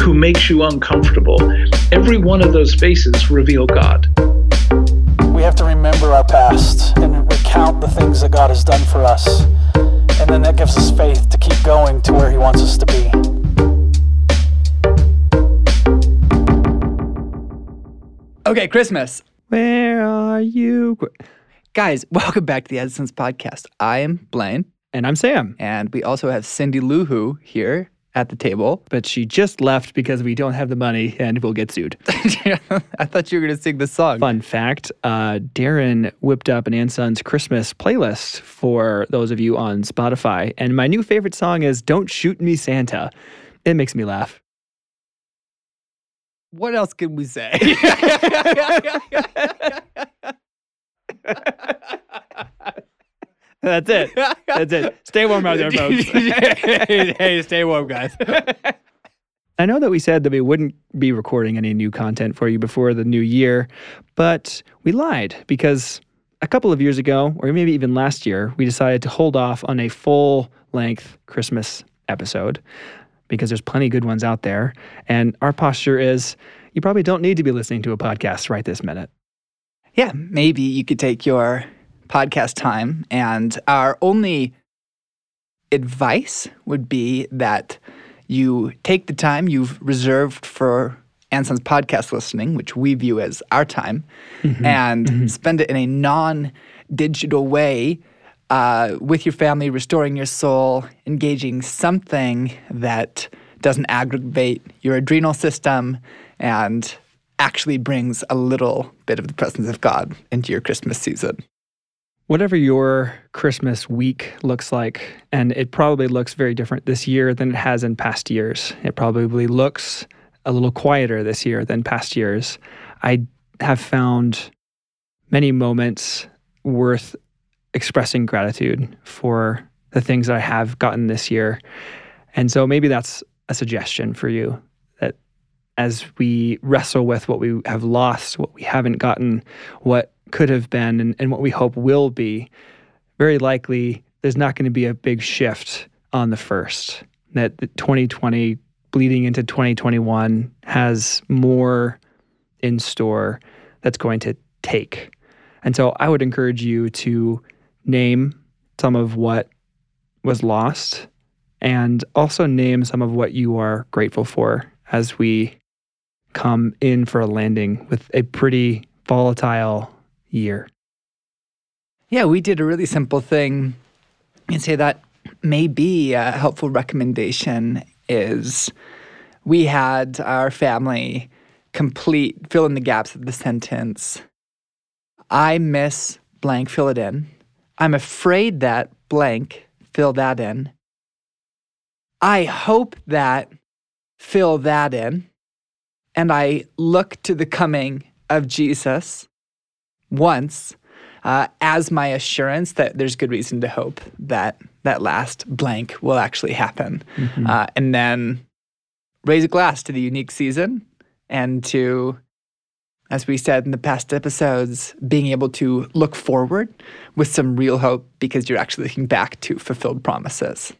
who makes you uncomfortable. Every one of those faces reveal God. We have to remember our past and recount the things that God has done for us. And then that gives us faith to keep going to where He wants us to be. Okay, Christmas. Where are you? Guys, welcome back to the Edison's podcast. I am Blaine. And I'm Sam. And we also have Cindy Lou Who here at the table. But she just left because we don't have the money and we'll get sued. I thought you were going to sing the song. Fun fact uh, Darren whipped up an Anson's Christmas playlist for those of you on Spotify. And my new favorite song is Don't Shoot Me Santa. It makes me laugh. What else can we say? That's it. That's it. Stay warm out there, folks. hey, stay warm, guys. I know that we said that we wouldn't be recording any new content for you before the new year, but we lied because a couple of years ago, or maybe even last year, we decided to hold off on a full length Christmas episode because there's plenty of good ones out there. And our posture is you probably don't need to be listening to a podcast right this minute. Yeah, maybe you could take your podcast time. And our only advice would be that you take the time you've reserved for Anson's podcast listening, which we view as our time, mm-hmm. and mm-hmm. spend it in a non digital way uh, with your family, restoring your soul, engaging something that doesn't aggravate your adrenal system and actually brings a little bit of the presence of God into your Christmas season. Whatever your Christmas week looks like, and it probably looks very different this year than it has in past years. It probably looks a little quieter this year than past years. I have found many moments worth expressing gratitude for the things that I have gotten this year. And so maybe that's a suggestion for you that as we wrestle with what we have lost, what we haven't gotten, what could have been and, and what we hope will be, very likely there's not going to be a big shift on the first. That 2020 bleeding into 2021 has more in store that's going to take. And so I would encourage you to name some of what was lost and also name some of what you are grateful for as we come in for a landing with a pretty volatile year? Yeah, we did a really simple thing and say that maybe a helpful recommendation is we had our family complete fill in the gaps of the sentence. I miss blank, fill it in. I'm afraid that blank, fill that in. I hope that, fill that in. And I look to the coming of Jesus once uh, as my assurance that there's good reason to hope that that last blank will actually happen. Mm-hmm. Uh, and then raise a glass to the unique season and to, as we said in the past episodes, being able to look forward with some real hope because you're actually looking back to fulfilled promises.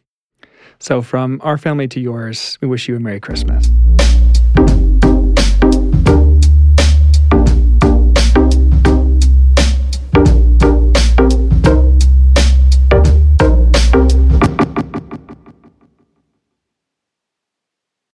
So, from our family to yours, we wish you a Merry Christmas.